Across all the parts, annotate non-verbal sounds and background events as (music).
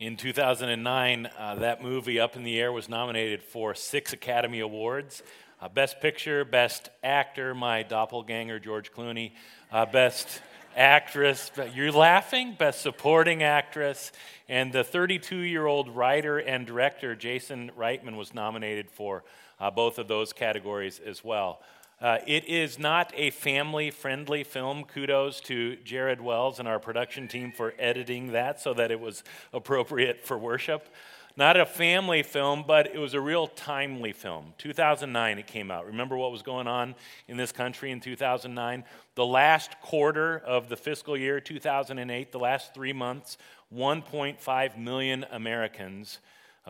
In 2009, uh, that movie, Up in the Air, was nominated for six Academy Awards. Uh, Best Picture, Best Actor, my doppelganger, George Clooney, uh, Best Actress, you're laughing, Best Supporting Actress, and the 32 year old writer and director, Jason Reitman, was nominated for uh, both of those categories as well. Uh, it is not a family friendly film. Kudos to Jared Wells and our production team for editing that so that it was appropriate for worship. Not a family film, but it was a real timely film. 2009 it came out. Remember what was going on in this country in 2009? The last quarter of the fiscal year 2008, the last three months, 1.5 million Americans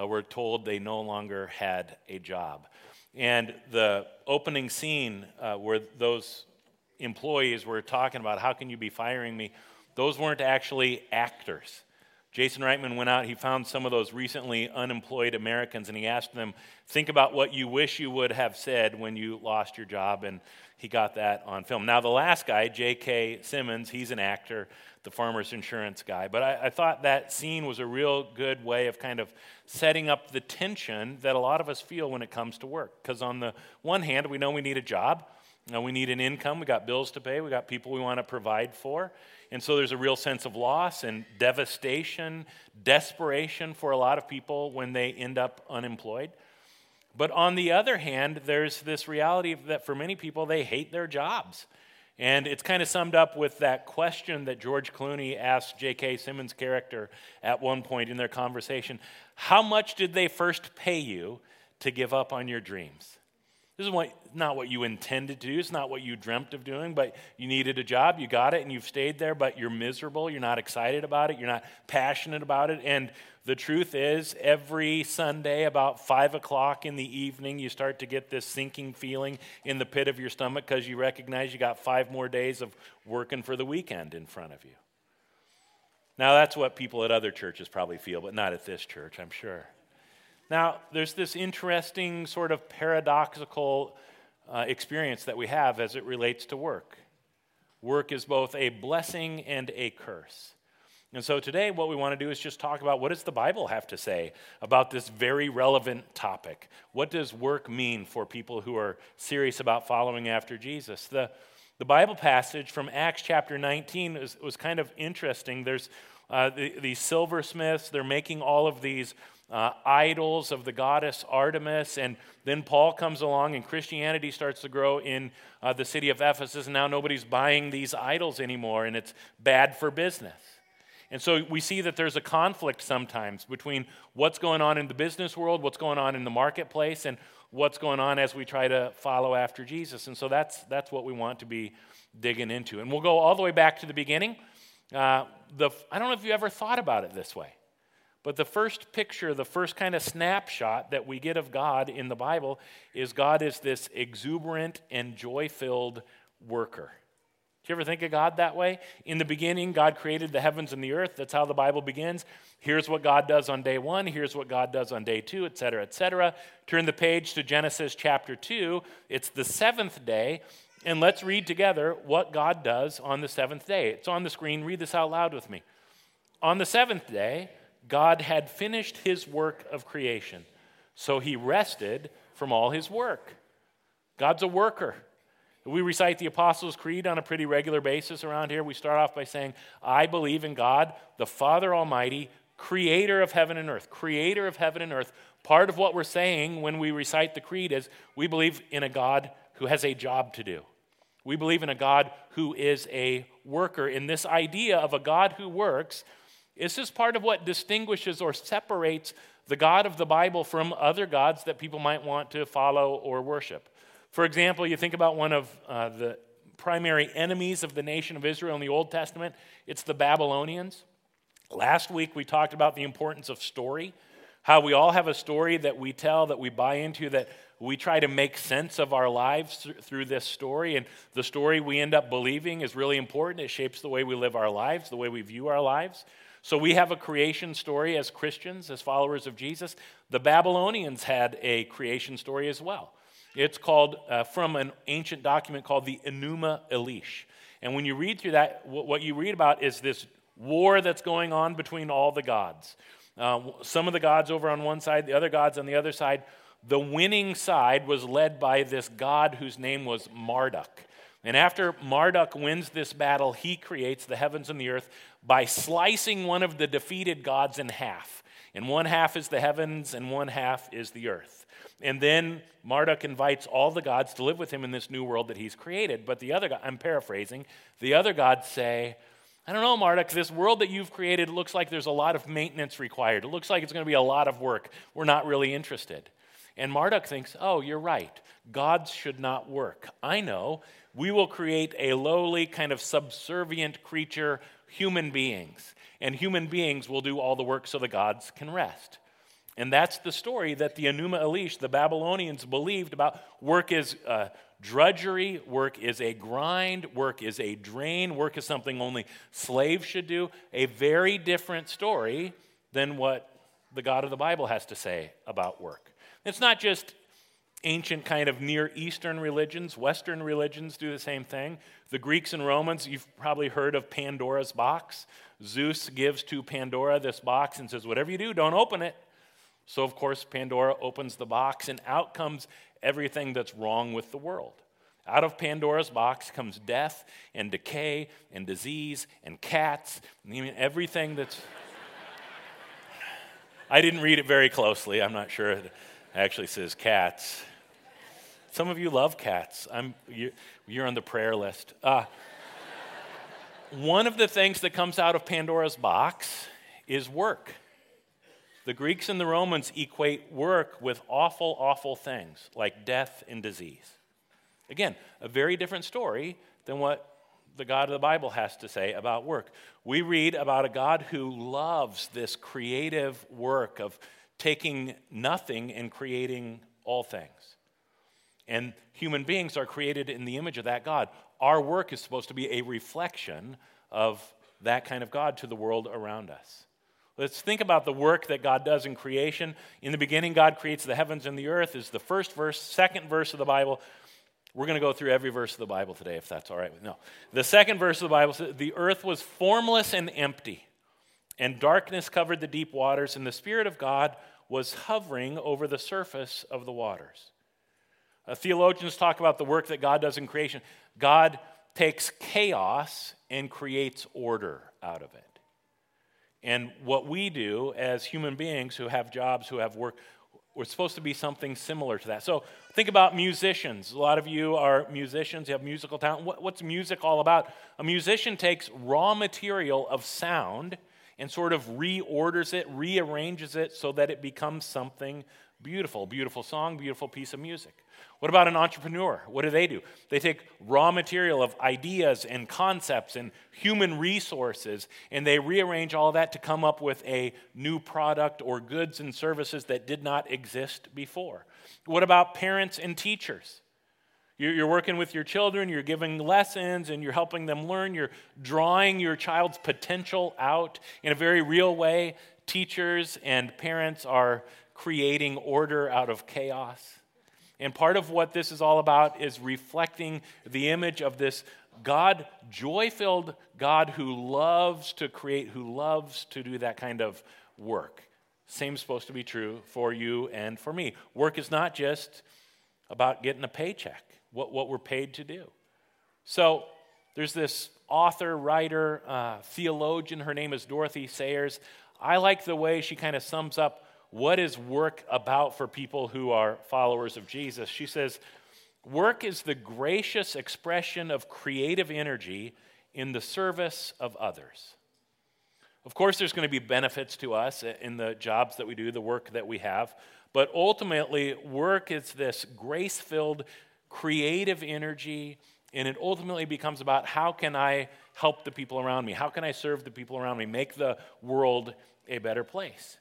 uh, were told they no longer had a job. And the opening scene uh, where those employees were talking about how can you be firing me, those weren't actually actors. Jason Reitman went out, he found some of those recently unemployed Americans, and he asked them, Think about what you wish you would have said when you lost your job. And he got that on film. Now, the last guy, J.K. Simmons, he's an actor, the farmer's insurance guy. But I, I, thought that scene was a real good way of kind of setting up the tension that a lot of us feel when it comes to work. Because on the one hand, we know we need a job, and we need an income, we got bills to pay, we got people we want to provide for. And so there's a real sense of loss and devastation, desperation for a lot of people when they end up unemployed. But on the other hand, there's this reality that for many people, they hate their jobs. And it's kind of summed up with that question that George Clooney asked J.K. Simmons' character at one point in their conversation How much did they first pay you to give up on your dreams? This is what, not what you intended to do. It's not what you dreamt of doing, but you needed a job. You got it, and you've stayed there, but you're miserable. You're not excited about it. You're not passionate about it. And the truth is, every Sunday, about 5 o'clock in the evening, you start to get this sinking feeling in the pit of your stomach because you recognize you got five more days of working for the weekend in front of you. Now, that's what people at other churches probably feel, but not at this church, I'm sure. Now, there's this interesting sort of paradoxical uh, experience that we have as it relates to work. Work is both a blessing and a curse. And so today, what we want to do is just talk about what does the Bible have to say about this very relevant topic? What does work mean for people who are serious about following after Jesus? The, the Bible passage from Acts chapter 19 was, was kind of interesting. There's uh, the, these silversmiths, they're making all of these uh, idols of the goddess Artemis. And then Paul comes along, and Christianity starts to grow in uh, the city of Ephesus. And now nobody's buying these idols anymore, and it's bad for business. And so we see that there's a conflict sometimes between what's going on in the business world, what's going on in the marketplace, and what's going on as we try to follow after Jesus. And so that's, that's what we want to be digging into. And we'll go all the way back to the beginning. Uh, the, I don't know if you ever thought about it this way. But the first picture, the first kind of snapshot that we get of God in the Bible is God is this exuberant and joy filled worker. Do you ever think of God that way? In the beginning, God created the heavens and the earth. That's how the Bible begins. Here's what God does on day one. Here's what God does on day two, et cetera, et cetera. Turn the page to Genesis chapter 2. It's the seventh day. And let's read together what God does on the seventh day. It's on the screen. Read this out loud with me. On the seventh day, God had finished his work of creation, so he rested from all his work. God's a worker. We recite the Apostles' Creed on a pretty regular basis around here. We start off by saying, I believe in God, the Father Almighty, creator of heaven and earth. Creator of heaven and earth. Part of what we're saying when we recite the Creed is we believe in a God who has a job to do. We believe in a God who is a worker. In this idea of a God who works, this is part of what distinguishes or separates the God of the Bible from other gods that people might want to follow or worship. For example, you think about one of uh, the primary enemies of the nation of Israel in the Old Testament, it's the Babylonians. Last week we talked about the importance of story, how we all have a story that we tell, that we buy into, that we try to make sense of our lives through this story. And the story we end up believing is really important. It shapes the way we live our lives, the way we view our lives. So we have a creation story as Christians, as followers of Jesus. The Babylonians had a creation story as well. It's called uh, from an ancient document called the Enuma Elish. And when you read through that, what you read about is this war that's going on between all the gods. Uh, some of the gods over on one side, the other gods on the other side. The winning side was led by this god whose name was Marduk. And after Marduk wins this battle, he creates the heavens and the earth by slicing one of the defeated gods in half. And one half is the heavens, and one half is the earth. And then Marduk invites all the gods to live with him in this new world that he's created. But the other, I'm paraphrasing, the other gods say, I don't know, Marduk, this world that you've created looks like there's a lot of maintenance required. It looks like it's going to be a lot of work. We're not really interested. And Marduk thinks, oh, you're right. Gods should not work. I know we will create a lowly, kind of subservient creature, human beings. And human beings will do all the work so the gods can rest. And that's the story that the Enuma Elish, the Babylonians, believed about work is uh, drudgery, work is a grind, work is a drain, work is something only slaves should do. A very different story than what the God of the Bible has to say about work. It's not just ancient kind of Near Eastern religions. Western religions do the same thing. The Greeks and Romans, you've probably heard of Pandora's box. Zeus gives to Pandora this box and says, Whatever you do, don't open it. So, of course, Pandora opens the box, and out comes everything that's wrong with the world. Out of Pandora's box comes death and decay and disease and cats, I mean, everything that's. (laughs) I didn't read it very closely. I'm not sure it actually says cats. Some of you love cats. I'm, you, are on the prayer list. Uh, one of the things that comes out of Pandora's box is work. The Greeks and the Romans equate work with awful, awful things like death and disease. Again, a very different story than what the God of the Bible has to say about work. We read about a God who loves this creative work of taking nothing and creating all things. And human beings are created in the image of that God. Our work is supposed to be a reflection of that kind of God to the world around us. Let's think about the work that God does in creation. In the beginning, God creates the heavens and the earth, is the first verse, second verse of the Bible. We're going to go through every verse of the Bible today, if that's all right. No. The second verse of the Bible says, The earth was formless and empty, and darkness covered the deep waters, and the Spirit of God was hovering over the surface of the waters. Uh, theologians talk about the work that God does in creation. God takes chaos and creates order out of it. And what we do as human beings who have jobs, who have work, we're supposed to be something similar to that. So think about musicians. A lot of you are musicians, you have musical talent. What, what's music all about? A musician takes raw material of sound and sort of reorders it, rearranges it so that it becomes something beautiful. Beautiful song, beautiful piece of music. What about an entrepreneur? What do they do? They take raw material of ideas and concepts and human resources and they rearrange all that to come up with a new product or goods and services that did not exist before. What about parents and teachers? You're working with your children, you're giving lessons, and you're helping them learn. You're drawing your child's potential out in a very real way. Teachers and parents are creating order out of chaos. And part of what this is all about is reflecting the image of this God, joy filled God who loves to create, who loves to do that kind of work. Same supposed to be true for you and for me. Work is not just about getting a paycheck, what, what we're paid to do. So there's this author, writer, uh, theologian. Her name is Dorothy Sayers. I like the way she kind of sums up what is work about for people who are followers of Jesus? She says, Work is the gracious expression of creative energy in the service of others. Of course, there's going to be benefits to us in the jobs that we do, the work that we have, but ultimately, work is this grace filled creative energy, and it ultimately becomes about how can I help the people around me? How can I serve the people around me? Make the world a better place.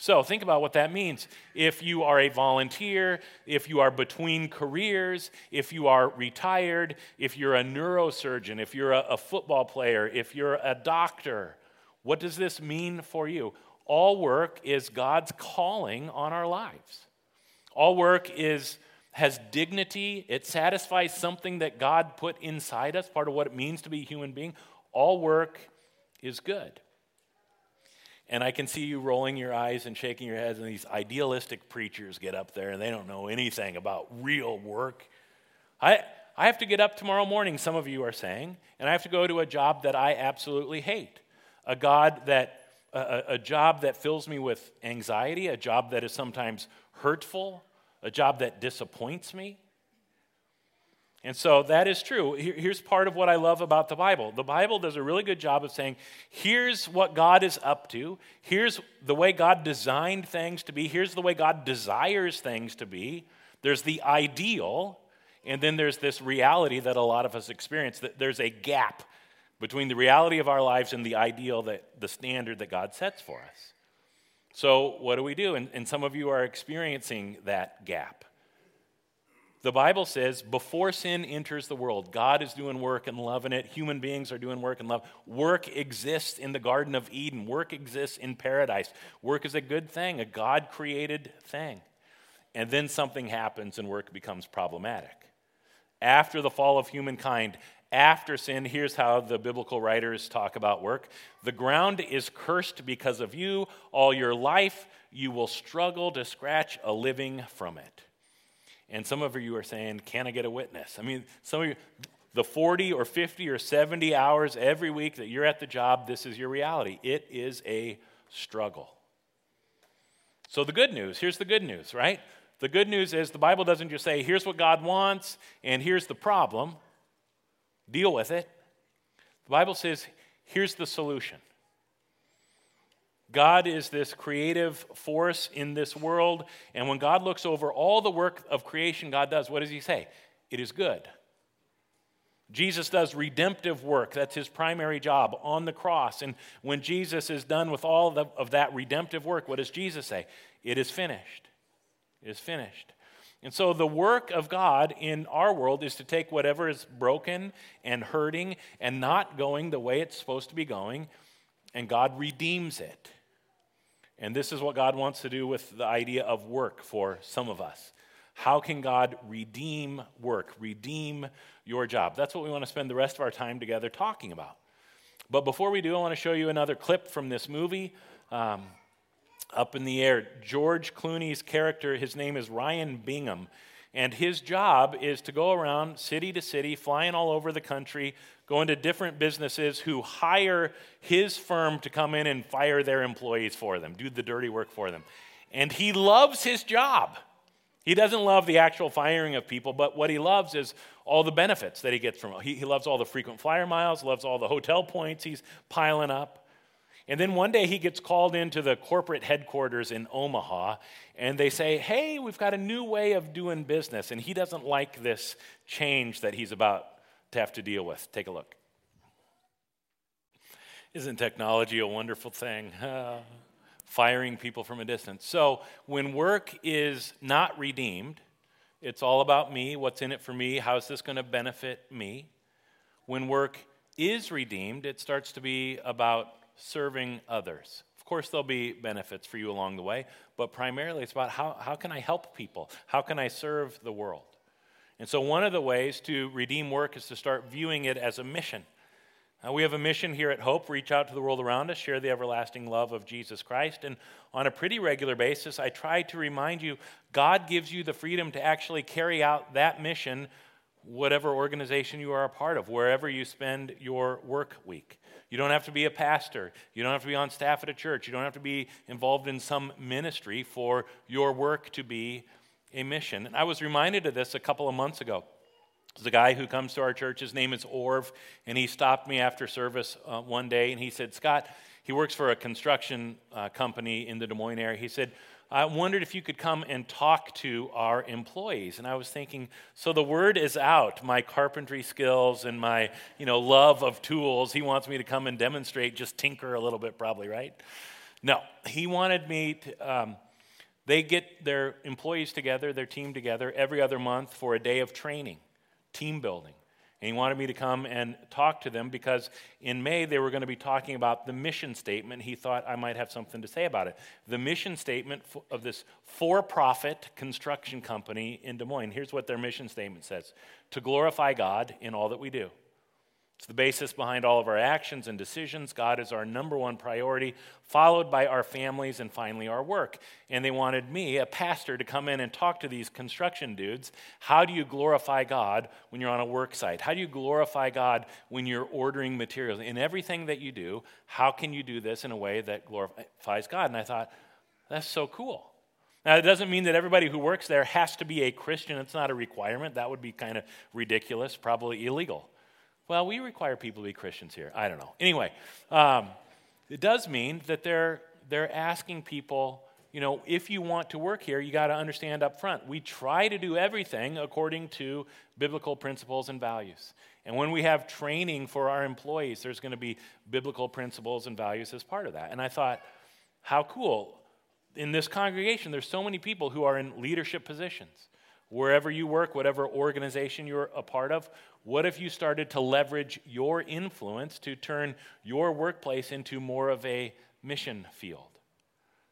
So think about what that means. If you are a volunteer, if you are between careers, if you are retired, if you're a neurosurgeon, if you're a, a football player, if you're a doctor, what does this mean for you? All work is God's calling on our lives. All work is has dignity, it satisfies something that God put inside us, part of what it means to be a human being. All work is good. And I can see you rolling your eyes and shaking your heads, and these idealistic preachers get up there and they don't know anything about real work. I, I have to get up tomorrow morning, some of you are saying, and I have to go to a job that I absolutely hate. A God that a, a job that fills me with anxiety, a job that is sometimes hurtful, a job that disappoints me. And so that is true. Here's part of what I love about the Bible. The Bible does a really good job of saying, here's what God is up to. Here's the way God designed things to be. Here's the way God desires things to be. There's the ideal, and then there's this reality that a lot of us experience that there's a gap between the reality of our lives and the ideal that the standard that God sets for us. So, what do we do? And, and some of you are experiencing that gap. The Bible says before sin enters the world, God is doing work and loving it. Human beings are doing work and love. Work exists in the Garden of Eden, work exists in paradise. Work is a good thing, a God created thing. And then something happens and work becomes problematic. After the fall of humankind, after sin, here's how the biblical writers talk about work the ground is cursed because of you. All your life, you will struggle to scratch a living from it. And some of you are saying, Can I get a witness? I mean, some of you, the 40 or 50 or 70 hours every week that you're at the job, this is your reality. It is a struggle. So, the good news here's the good news, right? The good news is the Bible doesn't just say, Here's what God wants, and here's the problem, deal with it. The Bible says, Here's the solution. God is this creative force in this world. And when God looks over all the work of creation God does, what does he say? It is good. Jesus does redemptive work. That's his primary job on the cross. And when Jesus is done with all of that redemptive work, what does Jesus say? It is finished. It is finished. And so the work of God in our world is to take whatever is broken and hurting and not going the way it's supposed to be going, and God redeems it. And this is what God wants to do with the idea of work for some of us. How can God redeem work, redeem your job? That's what we want to spend the rest of our time together talking about. But before we do, I want to show you another clip from this movie. Um, up in the air, George Clooney's character, his name is Ryan Bingham. And his job is to go around city to city, flying all over the country, going to different businesses who hire his firm to come in and fire their employees for them, do the dirty work for them. And he loves his job. He doesn't love the actual firing of people, but what he loves is all the benefits that he gets from it. He, he loves all the frequent flyer miles, loves all the hotel points he's piling up. And then one day he gets called into the corporate headquarters in Omaha, and they say, Hey, we've got a new way of doing business. And he doesn't like this change that he's about to have to deal with. Take a look. Isn't technology a wonderful thing? (laughs) Firing people from a distance. So when work is not redeemed, it's all about me, what's in it for me, how's this going to benefit me? When work is redeemed, it starts to be about serving others. Of course, there'll be benefits for you along the way, but primarily it's about how, how can I help people? How can I serve the world? And so, one of the ways to redeem work is to start viewing it as a mission. Uh, we have a mission here at Hope reach out to the world around us, share the everlasting love of Jesus Christ. And on a pretty regular basis, I try to remind you God gives you the freedom to actually carry out that mission, whatever organization you are a part of, wherever you spend your work week. You don't have to be a pastor. You don't have to be on staff at a church. You don't have to be involved in some ministry for your work to be a mission. And I was reminded of this a couple of months ago. There's a guy who comes to our church. His name is Orv, and he stopped me after service uh, one day and he said, Scott, he works for a construction uh, company in the Des Moines area. He said, I wondered if you could come and talk to our employees. And I was thinking, so the word is out, my carpentry skills and my, you know, love of tools. He wants me to come and demonstrate, just tinker a little bit, probably, right? No, he wanted me to. Um, they get their employees together, their team together, every other month for a day of training, team building. And he wanted me to come and talk to them because in May they were going to be talking about the mission statement. He thought I might have something to say about it. The mission statement of this for profit construction company in Des Moines. Here's what their mission statement says To glorify God in all that we do, It's the basis behind all of our actions and decisions. God is our number one priority, followed by our families and finally our work. And they wanted me, a pastor, to come in and talk to these construction dudes. How do you glorify God when you're on a work site? How do you glorify God when you're ordering materials? In everything that you do, how can you do this in a way that glorifies God? And I thought, that's so cool. Now, it doesn't mean that everybody who works there has to be a Christian. It's not a requirement. That would be kind of ridiculous, probably illegal. Well, we require people to be Christians here. I don't know. Anyway, um, it does mean that they're, they're asking people, you know, if you want to work here, you got to understand up front. We try to do everything according to biblical principles and values. And when we have training for our employees, there's going to be biblical principles and values as part of that. And I thought, how cool. In this congregation, there's so many people who are in leadership positions. Wherever you work, whatever organization you're a part of, what if you started to leverage your influence to turn your workplace into more of a mission field?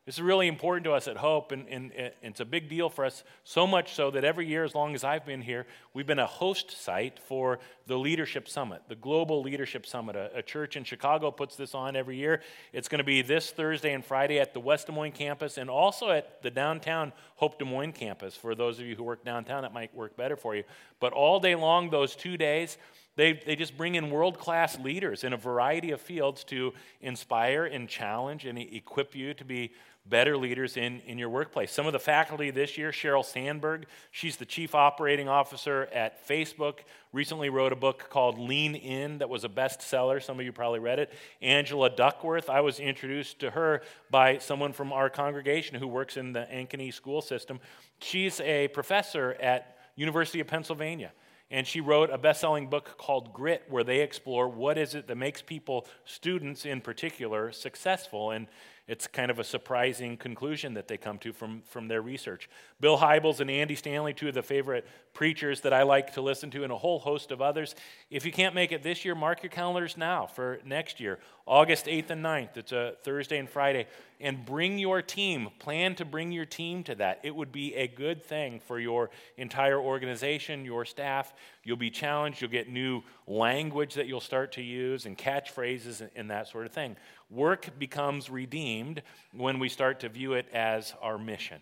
This is really important to us at Hope, and, and, and, it's a big deal for us, so much so that every year, as long as I've been here, we've been a host site for the Leadership Summit, the Global Leadership Summit. A, a church in Chicago puts this on every year. It's going to be this Thursday and Friday at the West Des Moines campus and also at the downtown Hope Des Moines campus. For those of you who work downtown, that might work better for you. But all day long, those two days, they, they just bring in world class leaders in a variety of fields to inspire and challenge and equip you to be better leaders in, in your workplace. Some of the faculty this year, Sheryl Sandberg, she's the chief operating officer at Facebook, recently wrote a book called Lean In that was a bestseller. Some of you probably read it. Angela Duckworth, I was introduced to her by someone from our congregation who works in the Ankeny school system. She's a professor at University of Pennsylvania. And she wrote a best selling book called Grit, where they explore what is it that makes people, students in particular, successful. And it's kind of a surprising conclusion that they come to from, from their research. Bill Hybels and Andy Stanley, two of the favorite preachers that I like to listen to, and a whole host of others. If you can't make it this year, mark your calendars now for next year, August 8th and 9th. It's a Thursday and Friday. And bring your team. Plan to bring your team to that. It would be a good thing for your entire organization, your staff. You'll be challenged. You'll get new language that you'll start to use and catchphrases and, and that sort of thing. Work becomes redeemed when we start to view it as our mission.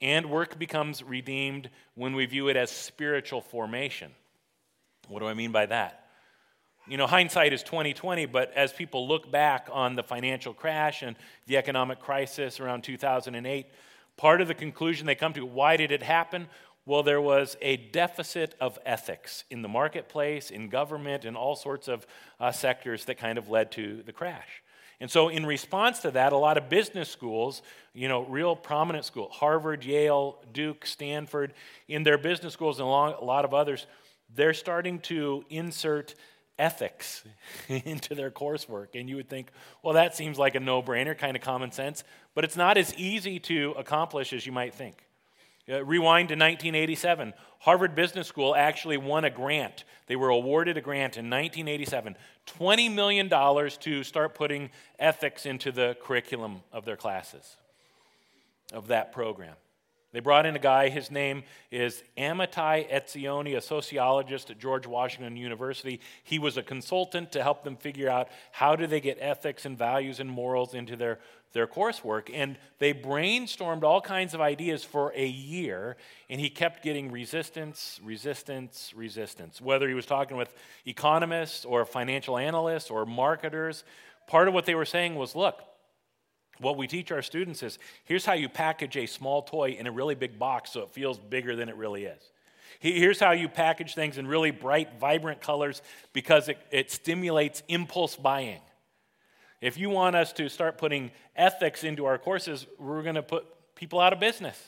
And work becomes redeemed when we view it as spiritual formation. What do I mean by that? You know, hindsight is 2020, but as people look back on the financial crash and the economic crisis around 2008, part of the conclusion they come to, why did it happen? Well, there was a deficit of ethics in the marketplace, in government, in all sorts of uh, sectors that kind of led to the crash. And so, in response to that, a lot of business schools, you know, real prominent schools, Harvard, Yale, Duke, Stanford, in their business schools and a lot of others, they're starting to insert ethics (laughs) into their coursework. And you would think, well, that seems like a no brainer, kind of common sense, but it's not as easy to accomplish as you might think. Uh, rewind to 1987. Harvard Business School actually won a grant. They were awarded a grant in 1987, $20 million to start putting ethics into the curriculum of their classes, of that program. They brought in a guy, his name is Amitai Etzioni, a sociologist at George Washington University. He was a consultant to help them figure out how do they get ethics and values and morals into their, their coursework. And they brainstormed all kinds of ideas for a year, and he kept getting resistance, resistance, resistance. Whether he was talking with economists or financial analysts or marketers, part of what they were saying was look, what we teach our students is here's how you package a small toy in a really big box so it feels bigger than it really is. Here's how you package things in really bright, vibrant colors because it, it stimulates impulse buying. If you want us to start putting ethics into our courses, we're going to put people out of business.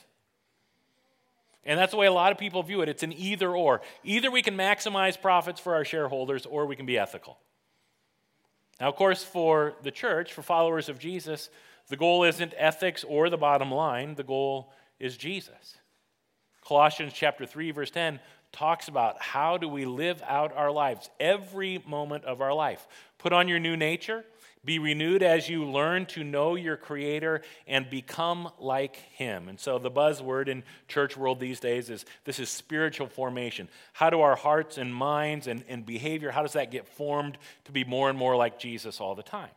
And that's the way a lot of people view it. It's an either or. Either we can maximize profits for our shareholders or we can be ethical. Now, of course, for the church, for followers of Jesus, the goal isn't ethics or the bottom line, the goal is Jesus. Colossians chapter 3 verse 10 talks about how do we live out our lives every moment of our life. Put on your new nature, Be renewed as you learn to know your Creator and become like Him. And so, the buzzword in church world these days is this is spiritual formation. How do our hearts and minds and, and behavior, how does that get formed to be more and more like Jesus all the time?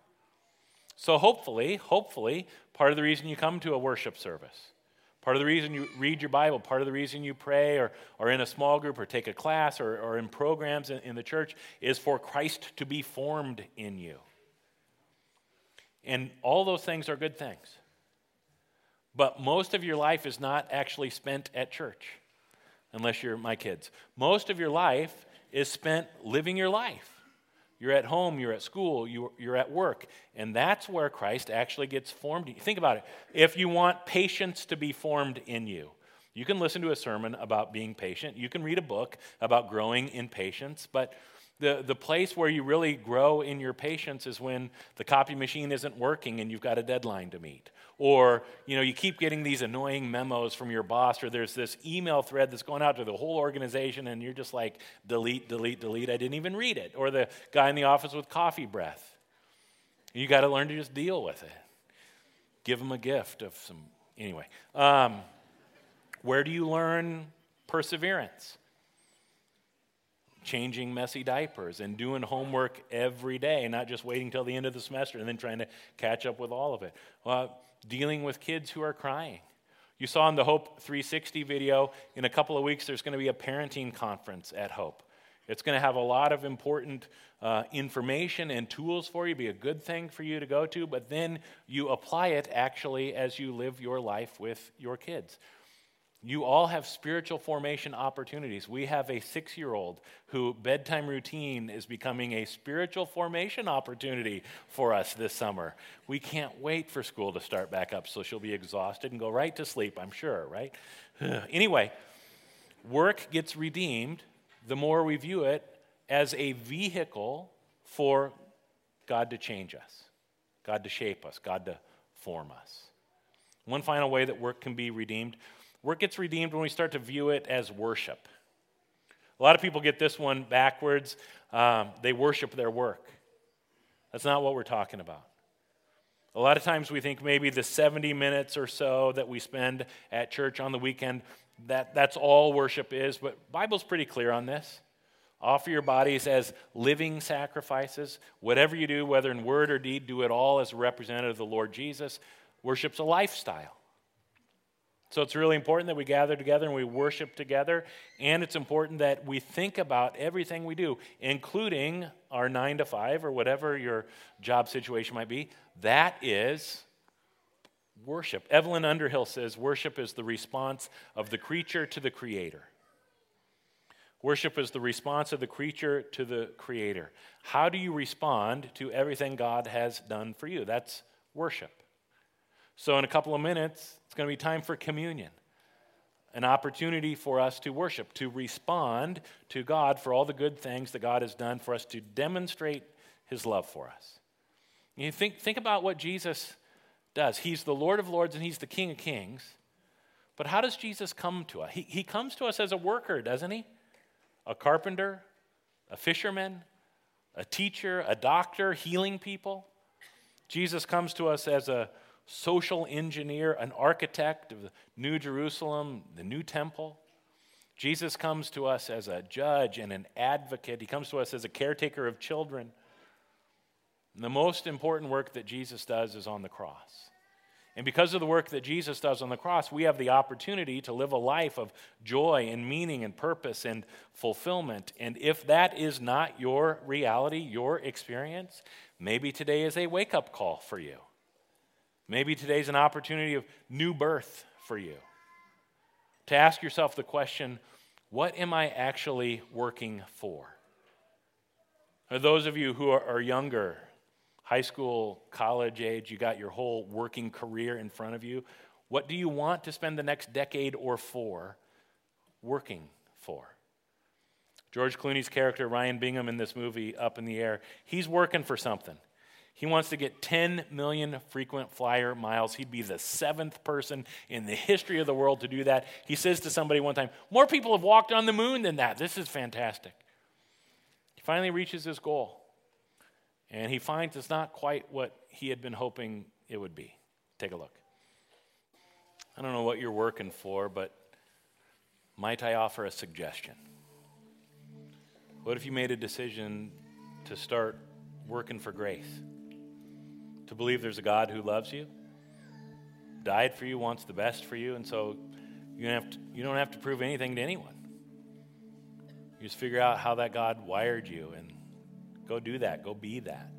So, hopefully, hopefully, part of the reason you come to a worship service, part of the reason you read your Bible, part of the reason you pray or are in a small group or take a class or, or in programs in, in the church is for Christ to be formed in you. And all those things are good things. But most of your life is not actually spent at church, unless you're my kids. Most of your life is spent living your life. You're at home, you're at school, you're at work. And that's where Christ actually gets formed. Think about it. If you want patience to be formed in you, you can listen to a sermon about being patient. You can read a book about growing in patience. But the, the place where you really grow in your patience is when the copy machine isn't working and you've got a deadline to meet. Or, you know, you keep getting these annoying memos from your boss, or there's this email thread that's going out to the whole organization, and you're just like, delete, delete, delete. I didn't even read it. Or the guy in the office with coffee breath. You got to learn to just deal with it. Give them a gift of some. Anyway, um, where do you learn perseverance? Changing messy diapers and doing homework every day, not just waiting till the end of the semester and then trying to catch up with all of it. Well, dealing with kids who are crying. You saw in the Hope 360 video, in a couple of weeks, there's going to be a parenting conference at Hope. It's going to have a lot of important uh, information and tools for you, be a good thing for you to go to, but then you apply it actually as you live your life with your kids. You all have spiritual formation opportunities. We have a six year old who bedtime routine is becoming a spiritual formation opportunity for us this summer. We can't wait for school to start back up so she'll be exhausted and go right to sleep, I'm sure, right? (sighs) anyway, work gets redeemed the more we view it as a vehicle for God to change us, God to shape us, God to form us. One final way that work can be redeemed Work gets redeemed when we start to view it as worship. A lot of people get this one backwards. Um, they worship their work. That's not what we're talking about. A lot of times we think maybe the 70 minutes or so that we spend at church on the weekend, that, that's all worship is, but Bible's pretty clear on this. Offer your bodies as living sacrifices. Whatever you do, whether in word or deed, do it all as a representative of the Lord Jesus. Worship's a lifestyle. So it's really important that we gather together and we worship together. And it's important that we think about everything we do, including our nine to five or whatever your job situation might be. That is worship. Evelyn Underhill says worship is the response of the creature to the creator. Worship is the response of the creature to the creator. How do you respond to everything God has done for you? That's worship. So, in a couple of minutes, going to be time for communion an opportunity for us to worship, to respond to God for all the good things that God has done for us, to demonstrate his love for us. You think, think about what Jesus does. He's the Lord of Lords and he's the King of Kings. But how does Jesus come to us? He, he comes to us as a worker, doesn't he? A carpenter, a fisherman, a teacher, a doctor, healing people. Jesus comes to us as a social engineer, an architect of the New Jerusalem, the new temple. Jesus comes to us as a judge and an advocate. He comes to us as a caretaker of children. And the most important work that Jesus does is on the cross. And because of the work that Jesus does on the cross, we have the opportunity to live a life of joy and meaning and purpose and fulfillment. And if that is not your reality, your experience, maybe today is a wake up call for you. Maybe today's an opportunity of new birth for you. To ask yourself the question what am I actually working for? Or those of you who are, younger, high school, college age, you got your whole working career in front of you. What do you want to spend the next decade or four working for? George Clooney's character, Ryan Bingham, in this movie, Up in the Air, he's working for something. He wants to get 10 million frequent flyer miles. He'd be the seventh person in the history of the world to do that. He says to somebody one time, More people have walked on the moon than that. This is fantastic. He finally reaches his goal. And he finds it's not quite what he had been hoping it would be. Take a look. I don't know what you're working for, but might I offer a suggestion? What if you made a decision to start working for grace? To believe there's a God who loves you, died for you, wants the best for you, and so you don't have to, you don't have to prove anything to anyone. You just figure out how that God wired you and go do that, go be that.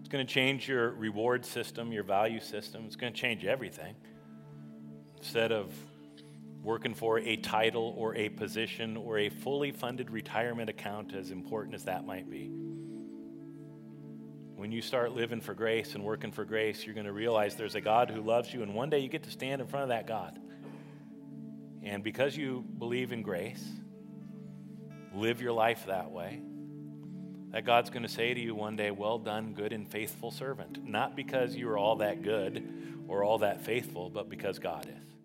It's going to change your reward system, your value system. It's going to change everything. Instead of working for a title or a position or a fully funded retirement account, as important as that might be. When you start living for grace and working for grace, you're going to realize there's a God who loves you, and one day you get to stand in front of that God. And because you believe in grace, live your life that way, that God's going to say to you one day, Well done, good and faithful servant. Not because you are all that good or all that faithful, but because God is.